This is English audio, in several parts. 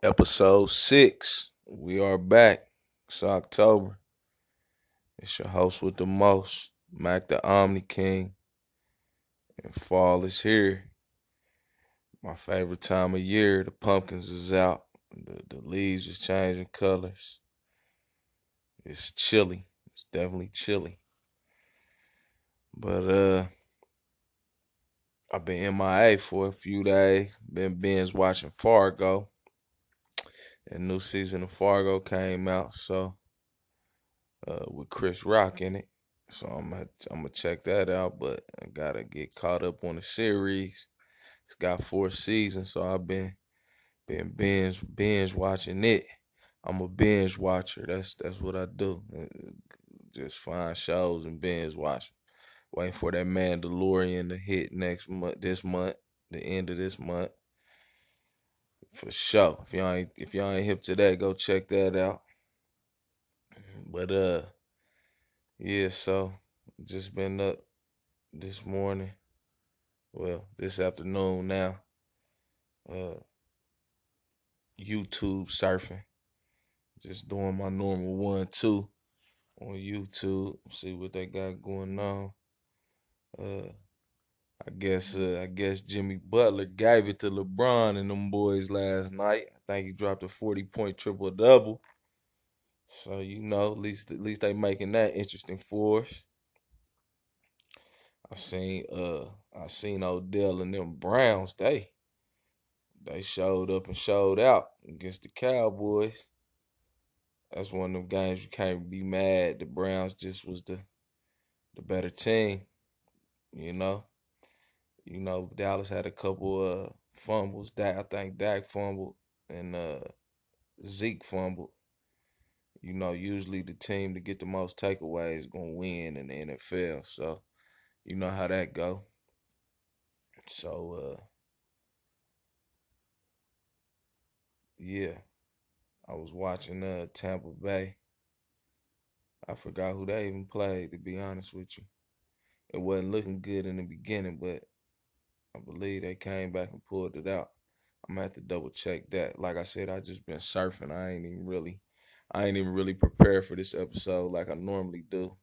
Episode six. We are back. It's October. It's your host with the most, Mac the Omni King. And fall is here. My favorite time of year. The pumpkins is out. The, the leaves is changing colors. It's chilly. It's definitely chilly. But uh I've been MIA for a few days. Been binge watching Fargo. And new season of Fargo came out, so uh, with Chris Rock in it. So I'm gonna I'm gonna check that out, but I gotta get caught up on the series. It's got four seasons, so I've been been binge binge watching it. I'm a binge watcher. That's that's what I do. Just find shows and binge watch. Waiting for that Mandalorian to hit next month, this month, the end of this month. For sure. If y'all ain't if y'all ain't hip to that, go check that out. But uh yeah, so just been up this morning. Well, this afternoon now. Uh YouTube surfing. Just doing my normal one two on YouTube. See what they got going on. Uh I guess uh, I guess Jimmy Butler gave it to LeBron and them boys last night. I think he dropped a 40 point triple double. So you know, at least at least they making that interesting for us. I seen uh I seen Odell and them Browns, they they showed up and showed out against the Cowboys. That's one of them games you can't be mad. The Browns just was the the better team, you know. You know, Dallas had a couple of fumbles. Dak, I think Dak fumbled and uh Zeke fumbled. You know, usually the team to get the most takeaways is gonna win in the NFL. So you know how that go. So uh yeah, I was watching uh Tampa Bay. I forgot who they even played, to be honest with you. It wasn't looking good in the beginning, but I believe they came back and pulled it out. I'm gonna have to double check that. Like I said, I just been surfing. I ain't even really I ain't even really prepared for this episode like I normally do.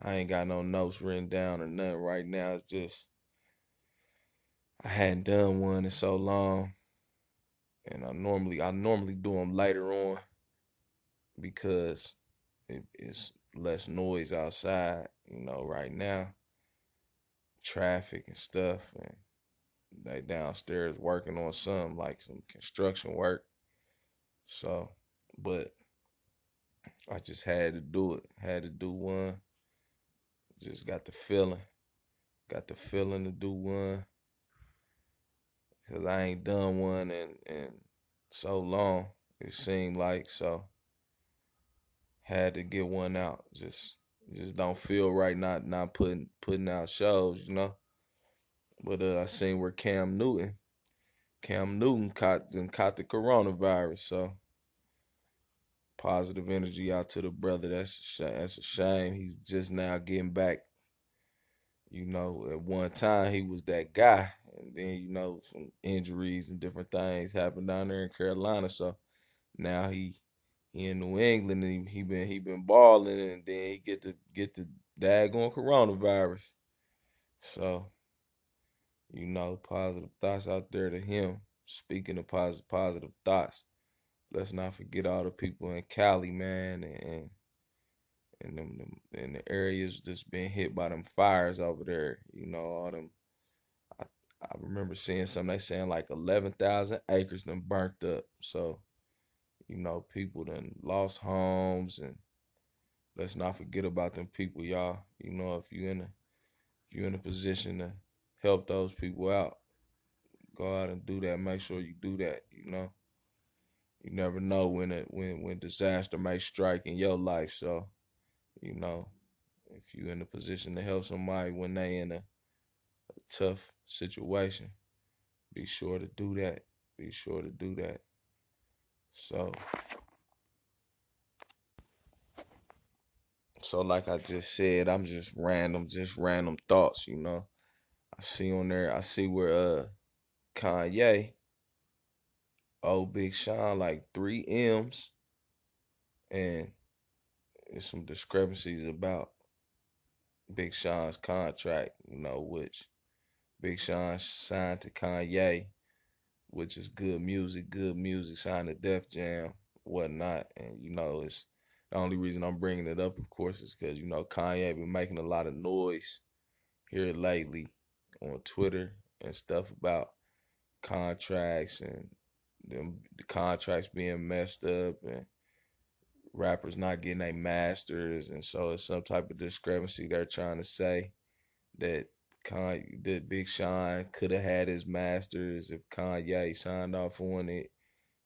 I ain't got no notes written down or nothing right now. It's just I hadn't done one in so long, and I normally I normally do them later on because it, it's less noise outside. You know, right now traffic and stuff, and they downstairs working on some like some construction work. So, but I just had to do it. Had to do one. Just got the feeling. Got the feeling to do one. Cause I ain't done one in, in so long. It seemed like so. Had to get one out. Just just don't feel right not not putting putting out shows, you know. But uh, I seen where Cam Newton, Cam Newton caught caught the coronavirus. So positive energy out to the brother. That's a that's a shame. He's just now getting back. You know, at one time he was that guy, and then you know some injuries and different things happened down there in Carolina. So now he in New England and he, he been he been balling, and then he get to get the daggone coronavirus. So you know, positive thoughts out there to him. Speaking of positive positive thoughts, let's not forget all the people in Cali, man, and and them, them in the areas that's been hit by them fires over there. You know, all them. I, I remember seeing something they saying like eleven thousand acres done burnt up. So you know, people done lost homes, and let's not forget about them people, y'all. You know, if you in a if you in a position to help those people out, go out and do that. Make sure you do that. You know, you never know when it when when disaster may strike in your life. So you know, if you're in a position to help somebody when they in a, a tough situation, be sure to do that. Be sure to do that. So so like I just said, I'm just random, just random thoughts. You know, I see on there, I see where uh Kanye oh Big Sean like three M's, and there's some discrepancies about Big Sean's contract. You know, which Big Sean signed to Kanye, which is good music, good music. Signed to Def Jam, whatnot, and you know, it's the only reason I'm bringing it up, of course, is because you know Kanye been making a lot of noise here lately on Twitter and stuff about contracts and them the contracts being messed up and rappers not getting their masters and so it's some type of discrepancy they're trying to say that Kanye that Big Sean could have had his masters if Kanye signed off on it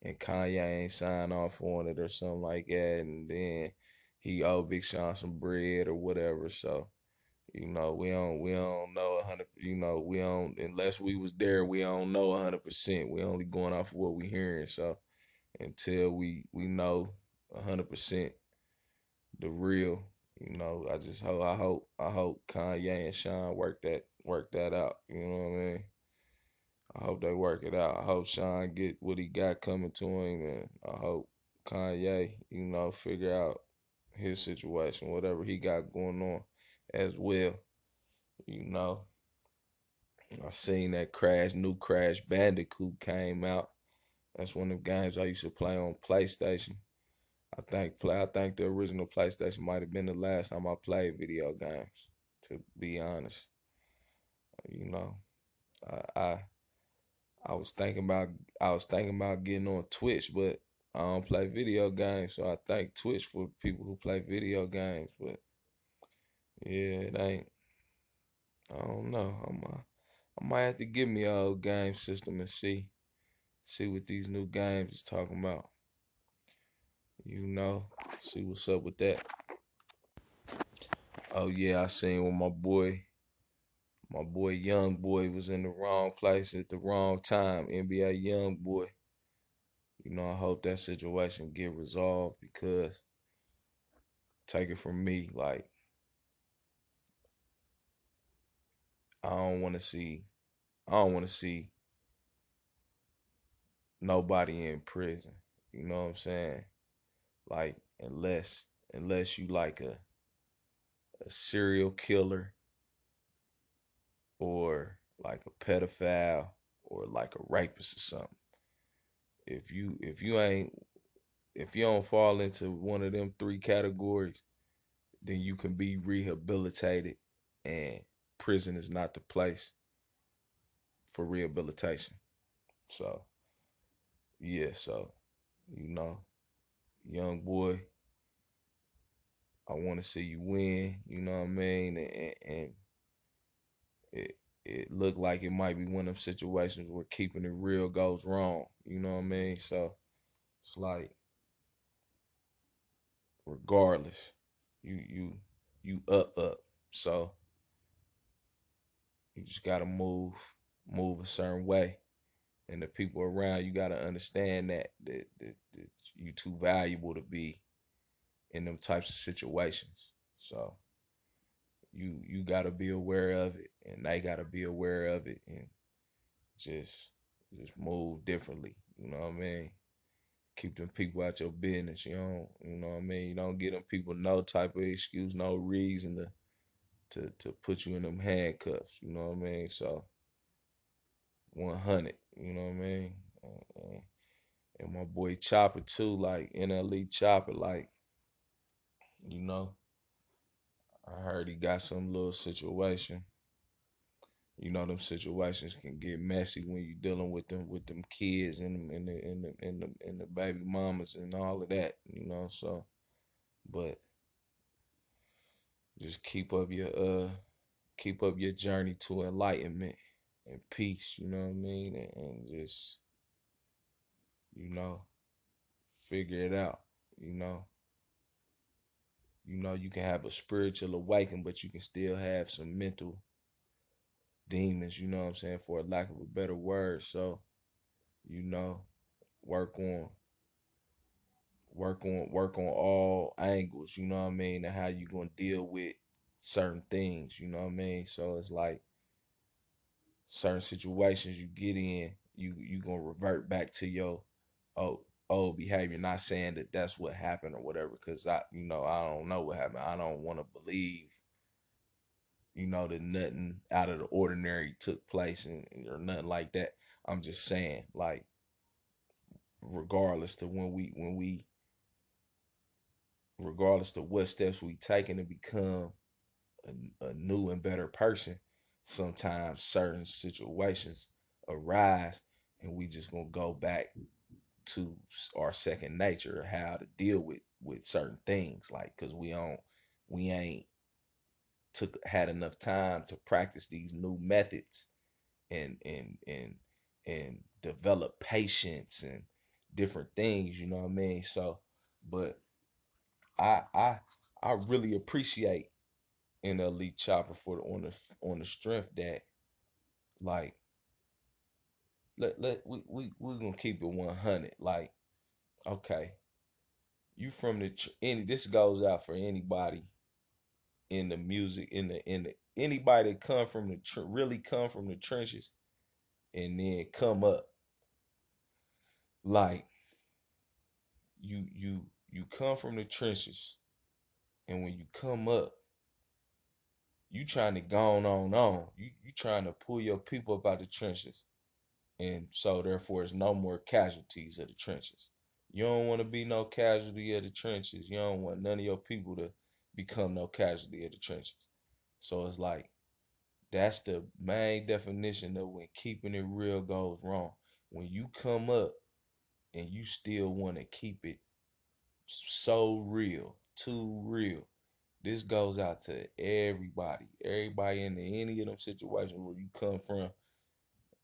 and Kanye ain't signed off on it or something like that and then he owed Big Sean some bread or whatever so you know, we don't we don't know hundred. You know, we don't unless we was there. We don't know hundred percent. We only going off of what we hearing. So until we we know hundred percent the real, you know, I just hope I hope I hope Kanye and Sean work that work that out. You know what I mean? I hope they work it out. I hope Sean get what he got coming to him, and I hope Kanye, you know, figure out his situation, whatever he got going on as well. You know, I seen that Crash, new Crash Bandicoot came out. That's one of the games I used to play on PlayStation. I think play. I think the original PlayStation might have been the last time I played video games. To be honest, you know, I, I I was thinking about I was thinking about getting on Twitch, but I don't play video games, so I thank Twitch for people who play video games. But yeah, it ain't. I don't know. I'm. Uh, I might have to give me a old game system and see, see what these new games is talking about. You know, see what's up with that. Oh yeah, I seen when my boy, my boy YoungBoy was in the wrong place at the wrong time. NBA YoungBoy. You know, I hope that situation get resolved because take it from me, like I don't want to see. I don't want to see nobody in prison. You know what I'm saying? Like unless unless you like a a serial killer or like a pedophile or like a rapist or something. If you if you ain't if you don't fall into one of them three categories, then you can be rehabilitated and prison is not the place for rehabilitation. So, yeah, so, you know, young boy, I want to see you win, you know what I mean? And, and it, it looked like it might be one of them situations where keeping it real goes wrong, you know what I mean? So, it's like, regardless, you, you, you up, up. So, you just gotta move, move a certain way, and the people around you gotta understand that that, that, that you too valuable to be in them types of situations. So you you gotta be aware of it, and they gotta be aware of it, and just just move differently. You know what I mean? Keep them people out your business. You don't, you know what I mean? You don't give them people no type of excuse, no reason to to to put you in them handcuffs. You know what I mean? So 100. You know what I mean? Uh, and my boy Choppa too, like NLE Choppa, like you know. I heard he got some little situation. You know them situations can get messy when you're dealing with them with them kids and and the and the and the, and the baby mamas and all of that. You know, so but just keep up your uh keep up your journey to enlightenment and peace, you know what I mean? And, and just you know, figure it out, you know. You know, you can have a spiritual awakening, but you can still have some mental demons, you know what I'm saying, for lack of a better word. So, you know, work on work on work on all angles, you know what I mean, and how you gonna deal with certain things, you know what I mean? So it's like certain situations you get in, you you gonna revert back to your old old behavior. Not saying that that's what happened or whatever, because I, you know, I don't know what happened. I don't want to believe, you know, that nothing out of the ordinary took place and or nothing like that. I'm just saying, like, regardless to when we when we regardless to what steps we taking to become a, a new and better person, sometimes certain situations arise and we just gonna go back to our second nature how to deal with with certain things like because we don't we ain't took had enough time to practice these new methods and and and and develop patience and different things you know what i mean? So but i i i really appreciate NLE Choppa for the on the on the strength that like let let we we we're gonna keep it 100 like okay. You from the any this goes out for anybody in the music in the in the anybody that come from the really come from the trenches and then come up. Like you you you come from the trenches and when you come up you trying to go on on on. You you trying to pull your people up out the trenches and so therefore it's no more casualties of the trenches. You don't want to be no casualty of the trenches. You don't want none of your people to become no casualty of the trenches. So it's like that's the main definition of when keeping it real goes wrong. When you come up and you still want to keep it so real too real this goes out to everybody. Everybody in any of them situations where you come from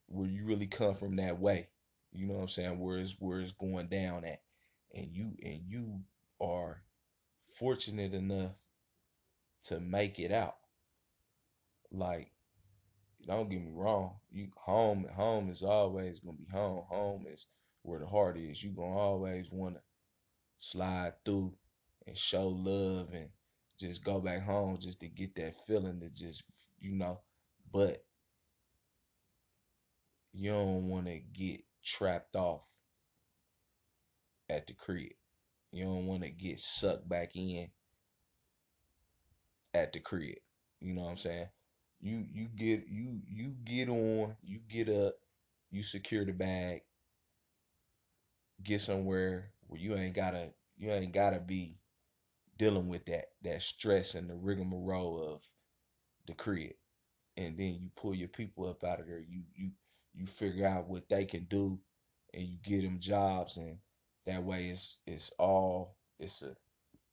where you really come from that way. You know what I'm saying? Where it's where it's going down at. And you and you are fortunate enough to make it out. Like, don't get me wrong. You home home is always gonna be home. Home is where the heart is. You gonna always wanna slide through and show love and just go back home just to get that feeling to just you know. But you don't want to get trapped off at the crib. You don't want to get sucked back in at the crib. You know what I'm saying? You you get you you get on, you get up, you secure the bag, get somewhere where you ain't gotta you ain't gotta be dealing with that that stress and the rigmarole of the crib. And then you pull your people up out of there. You you you figure out what they can do and you get them jobs and that way it's it's all it's a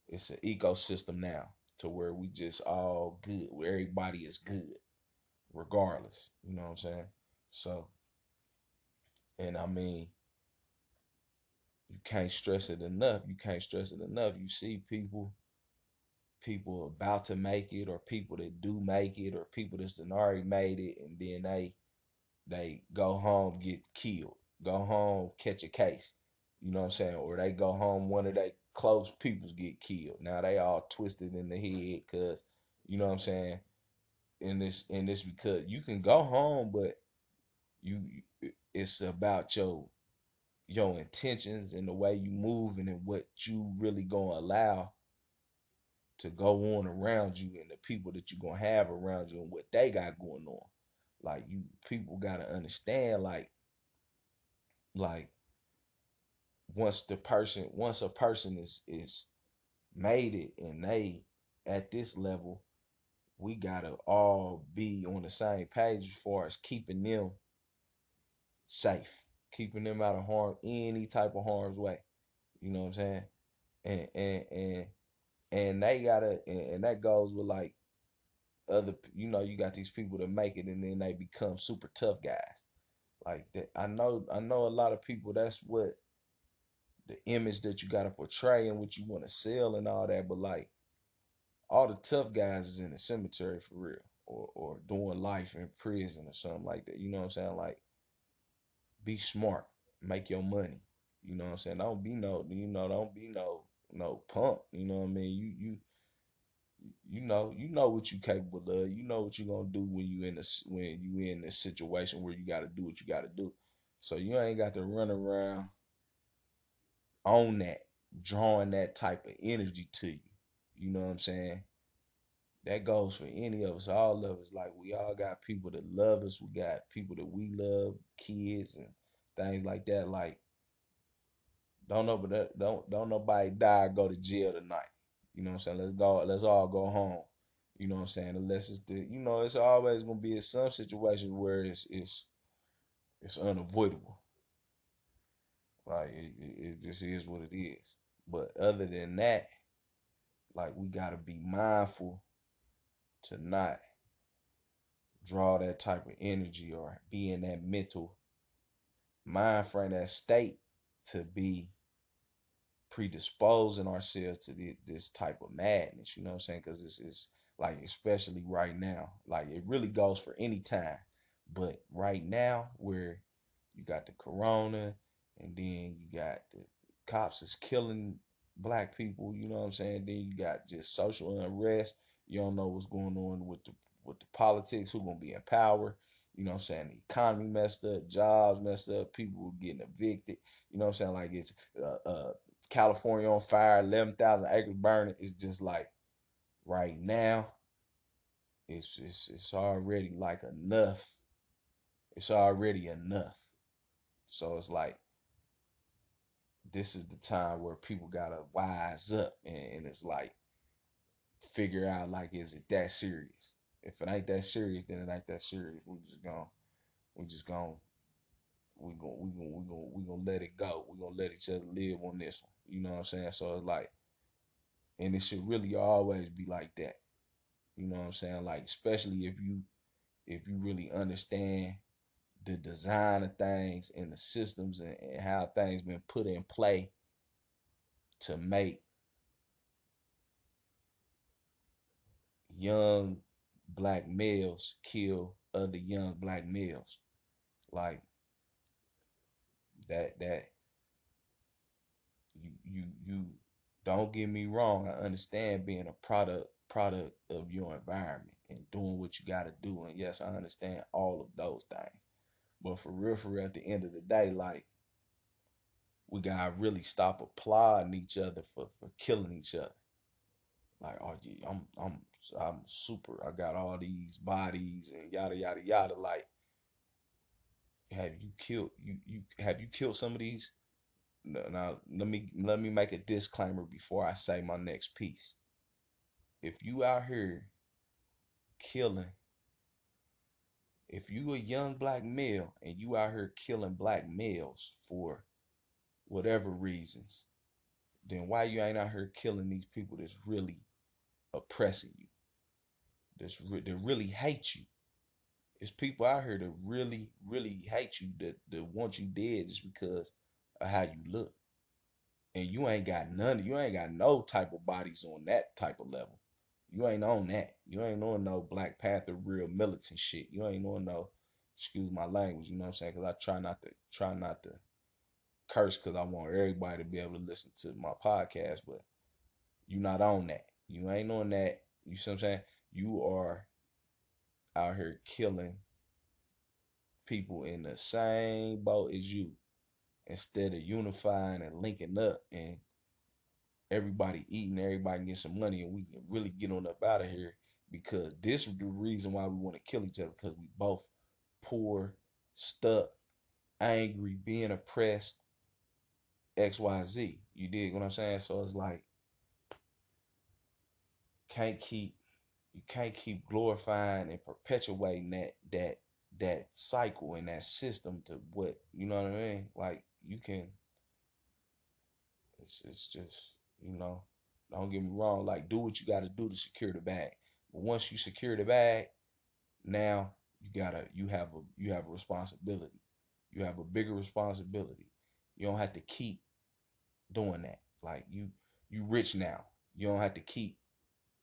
it's an ecosystem now to where we just all good where everybody is good regardless you know what i'm saying? So and i mean you can't stress it enough you can't stress it enough. You see people people about to make it or people that do make it or people that's already made it and then they they go home, get killed, go home, catch a case. You know what I'm saying? Or they go home, one of their close peoples get killed. Now they all twisted in the head because, you know what I'm saying? In this, in this, because you can go home, but you, it's about your, your intentions and the way you move and what you really gonna allow to go on around you and the people that you're gonna have around you and what they got going on. Like you people gotta understand like like once the person once a person is is made it and they at this level, we gotta all be on the same page as far as keeping them safe, keeping them out of harm, any type of harm's way. You know what I'm saying? And and and and they gotta and, and that goes with like other you know you got these people that make it and then they become super tough guys. Like that i know i know a lot of people that's what the image that you got to portray and what you want to sell and all that but like all the tough guys is in the cemetery for real or or doing life in prison or something like that you know what i'm saying? Like be smart make your money you know what i'm saying? Don't be no you know don't be no no punk you know what i mean? You you you know, you know what you're capable of. You know what you're gonna do when you in this when you in this situation where you gotta do what you gotta do. So you ain't got to run around on that, drawing that type of energy to you. You know what I'm saying? That goes for any of us, all of us. Like we all got people that love us. We got people that we love, kids and things like that. Like don't but don't don't nobody die go to jail tonight. You know what I'm saying? Let's go. Let's all go home. You know what I'm saying? Unless it's the, you know, it's always gonna be in some situations where it's it's it's unavoidable. Like it, it just is what it is. But other than that, like we gotta be mindful to not draw that type of energy or be in that mental mind frame, that state to be predisposing ourselves to the, this type of madness. You know what I'm saying? Because this is like, especially right now, like it really goes for any time. But right now, where you got the corona, and then you got the cops is killing black people. You know what I'm saying? Then you got just social unrest. You don't know what's going on with the with the politics. Who's gonna be in power? You know what I'm saying? The economy messed up, jobs messed up, people getting evicted. You know what I'm saying? Like it's uh, uh, California on fire, 11,000 acres burning. It's just like right now, it's, it's, it's already like enough. It's already enough. So it's like, this is the time where people gotta wise up and, and it's like figure out like is it that serious if it ain't that serious then it ain't that serious we just gonna we just gonna we gonna we gonna we gonna we gonna let it go we gonna let each other live on this one you know what I'm saying? So it's like, and it should really always be like that. You know what I'm saying? Like, especially if you if you really understand the design of things and the systems and, and how things been put in play to make young black males kill other young black males. Like that that you you you don't get me wrong. I understand being a product product of your environment and doing what you got to do. And yes, I understand all of those things. But for real, for real, at the end of the day, like we gotta really stop applauding each other for for killing each other. Like, oh yeah, I'm I'm I'm super. I got all these bodies and yada yada yada. Like, have you killed you you have you killed some of these now let me let me make a disclaimer before I say my next piece. If you out here killing, if you a young black male and you out here killing black males for whatever reasons, then why you ain't out here killing these people that's really oppressing you, that's re- that really hate you? It's people out here that really, really hate you, that, that want you dead just because of how you look. And you ain't got none, you ain't got no type of bodies on that type of level. You ain't on that. You ain't on no Black Panther real militant shit. You ain't on no, excuse my language, you know what I'm saying? Because I try not to try not to curse because I want everybody to be able to listen to my podcast, but you not on that. You ain't on that. You see what I'm saying? You are out here killing people in the same boat as you instead of unifying and linking up and everybody eating, everybody get some money, and we can really get on up out of here. Because this is the reason why we want to kill each other, because we both poor, stuck, angry, being oppressed, XYZ. You dig what I'm saying? So it's like can't keep you can't keep glorifying and perpetuating that that that cycle and that system to what you know what I mean? Like you can it's it's just, you know, don't get me wrong, like do what you gotta do to secure the bag. But once you secure the bag, now you gotta you have a you have a responsibility. You have a bigger responsibility. You don't have to keep doing that. Like you you rich now. You don't have to keep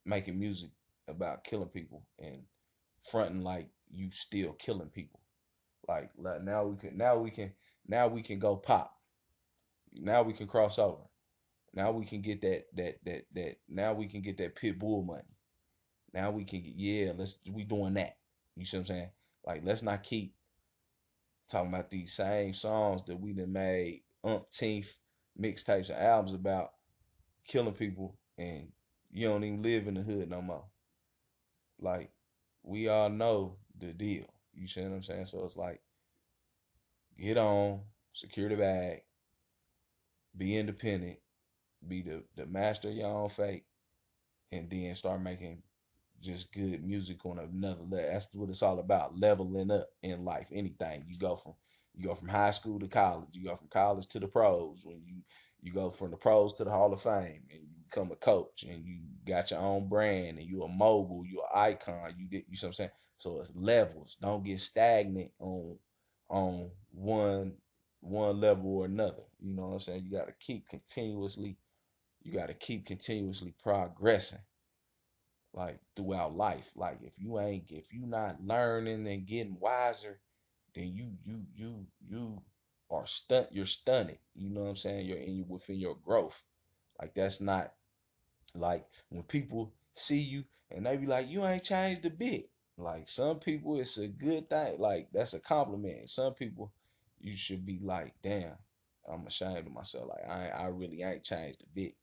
making music about killing people and fronting like you still killing people. Like now we can now we can now we can go pop. Now we can cross over. Now we can get that that that that. Now we can get that Pitbull money. Now we can get yeah. Let's we doing that. You see what I'm saying? Like let's not keep talking about these same songs that we done made umpteenth mixtapes and albums about killing people and you don't even live in the hood no more. Like we all know the deal. You see what I'm saying? So it's like get on, secure the bag, be independent, be the, the master of your own fate, and then start making just good music on another level. That's what it's all about. Leveling up in life. Anything. You go from you go from high school to college. You go from college to the pros. When you you go from the pros to the Hall of Fame, and you become a coach, and you got your own brand, and you're a mogul, you're an icon. You get you know what I'm saying. So it's levels. Don't get stagnant on on one one level or another. You know what I'm saying? You got to keep continuously. You got to keep continuously progressing like throughout life. Like if you ain't if you not learning and getting wiser, then you you you you are stunt you're stunted. You know what I'm saying? You're in within your growth. Like that's not like when people see you and they be like, you ain't changed a bit. Like some people it's a good thing. Like that's a compliment. Some people you should be like, damn, I'm ashamed of myself. Like I I really ain't changed a bit.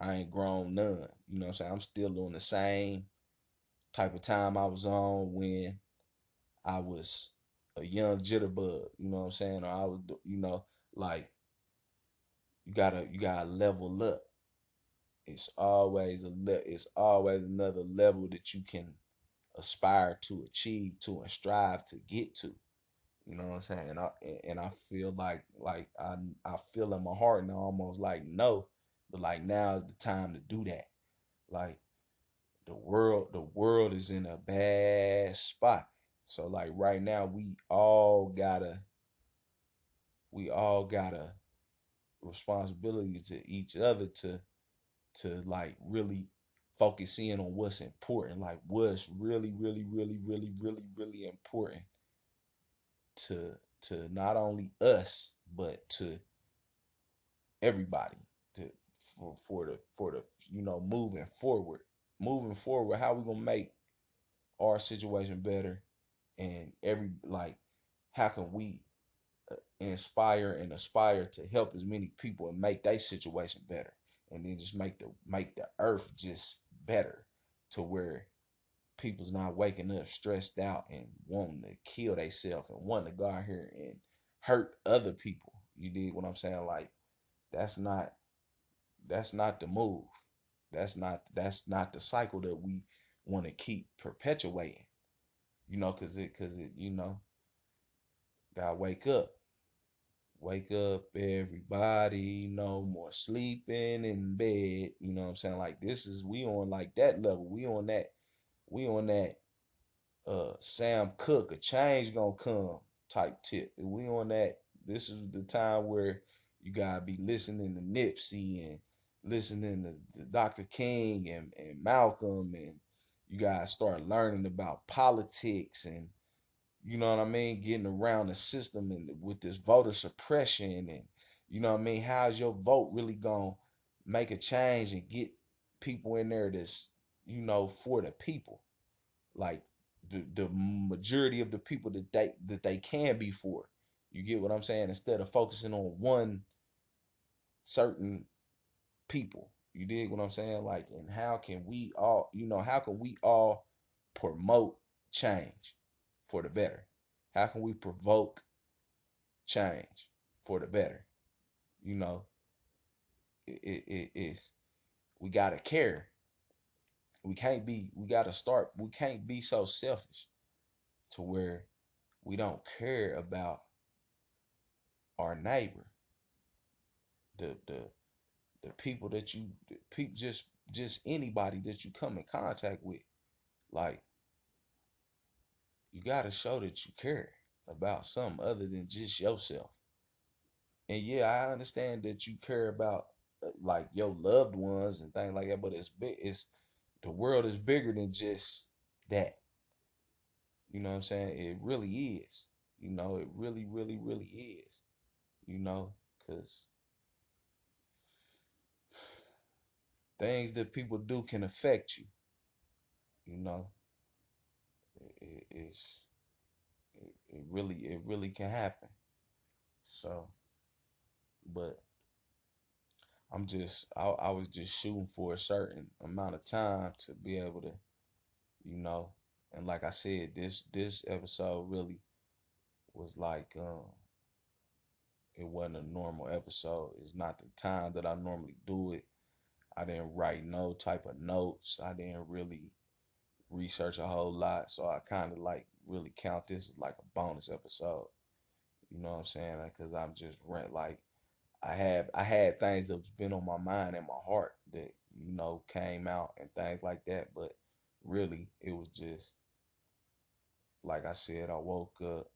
I ain't grown none. You know what I'm saying? I'm still on the same type of time I was on when I was a young jitterbug. You know what I'm saying? Or I was, you know, like you gotta you gotta level up. It's always a le- it's always another level that you can aspire to achieve to and strive to get to. You know what I'm saying? And I and I feel like like I I feel in my heart and almost like no but like now is the time to do that. Like the world, the world is in a bad spot. So like right now, we all gotta, we all gotta responsibility to each other to, to like really focus in on what's important. Like what's really, really, really, really, really, really important to to not only us but to everybody to for, for the for the you know moving forward, moving forward. How we gonna make our situation better, and every like, how can we uh, inspire and aspire to help as many people and make their situation better, and then just make the make the earth just better to where people's not waking up stressed out and wanting to kill themselves and wanting to go out here and hurt other people. You dig what I'm saying? Like that's not that's not the move. That's not that's not the cycle that we want to keep perpetuating. You know, cause it cause it, you know, gotta wake up. Wake up, everybody. No more sleeping in bed. You know what I'm saying? Like this is we on like that level. We on that, we on that uh Sam Cooke, a change gonna come type tip. We on that. This is the time where you gotta be listening to Nipsey and listening to, to Dr. King and, and Malcolm, and you guys start learning about politics and you know what I mean, getting around the system and with this voter suppression and you know what I mean, how's your vote really gonna make a change and get people in there that's you know for the people, like the the majority of the people that they that they can be for. You get what I'm saying? Instead of focusing on one certain people. You dig what I'm saying? Like, and how can we all, you know, how can we all promote change for the better? How can we provoke change for the better? You know, it, it, it is, we got to care. We can't be, we got to start, we can't be so selfish to where we don't care about our neighbor. The, the, the people that you people just just anybody that you come in contact with like you got to show that you care about something other than just yourself and yeah i understand that you care about uh, like your loved ones and things like that but it's it's the world is bigger than just that. You know what i'm saying? It really is. You know it really really really is. You know because things that people do can affect you. You know, it, it's it, it really it really can happen. So, but I'm just I, I was just shooting for a certain amount of time to be able to, you know, and like I said, this this episode really was like um it wasn't a normal episode. It's not the time that I normally do it. I didn't write no type of notes. I didn't really research a whole lot. So I kind of like really count this as like a bonus episode. You know what I'm saying? Because I'm just rent like I have I had things that's been on my mind and my heart that you know came out and things like that. But really, it was just like I said. I woke up,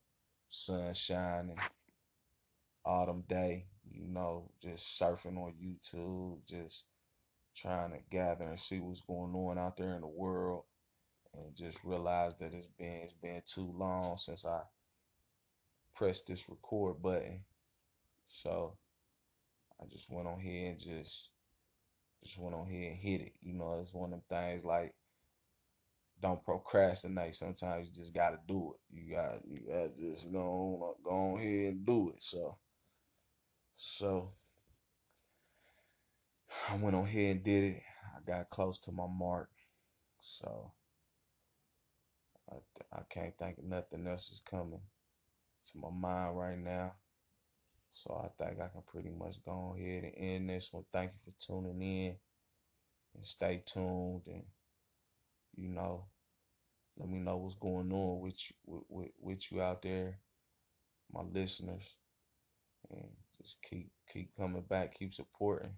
sun shining, autumn day. You know, just surfing on YouTube, just trying to gather and see what's going on out there in the world and just realized that it's been it's been too long since I pressed this record button. So I just went on here and just just went on here and hit it. You know, it's one of them things like don't procrastinate. Sometimes you just gotta do it. You got you gotta just go on go on here and do it. So so I went on here and did it. I got close to my mark. So I, I can't think of nothing else is coming to my mind right now. So I think I can pretty much go ahead and end this one. Thank you for tuning in and stay tuned and you know let me know what's going on with you with, with, with you out there, my listeners. And just keep keep coming back, keep supporting.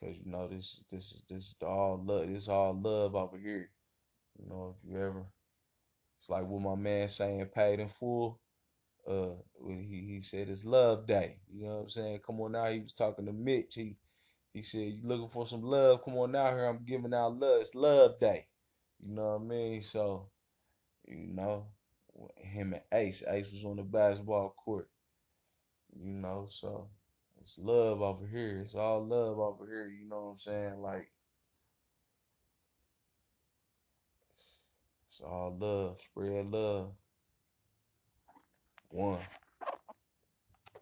Because you know this this is this is all love. This is all love over here. You know, if you ever it's like what my man saying paid in full. Uh when he, he said it's love day. You know what I'm saying? Come on now. He was talking to Mitch. He he said, You looking for some love? Come on out here. I'm giving out love. It's love day. You know what I mean? So, you know, him and Ace. Ace was on the basketball court. You know, so it's love over here. It's all love over here. You know what I'm saying? Like It's all love. Spread love. One.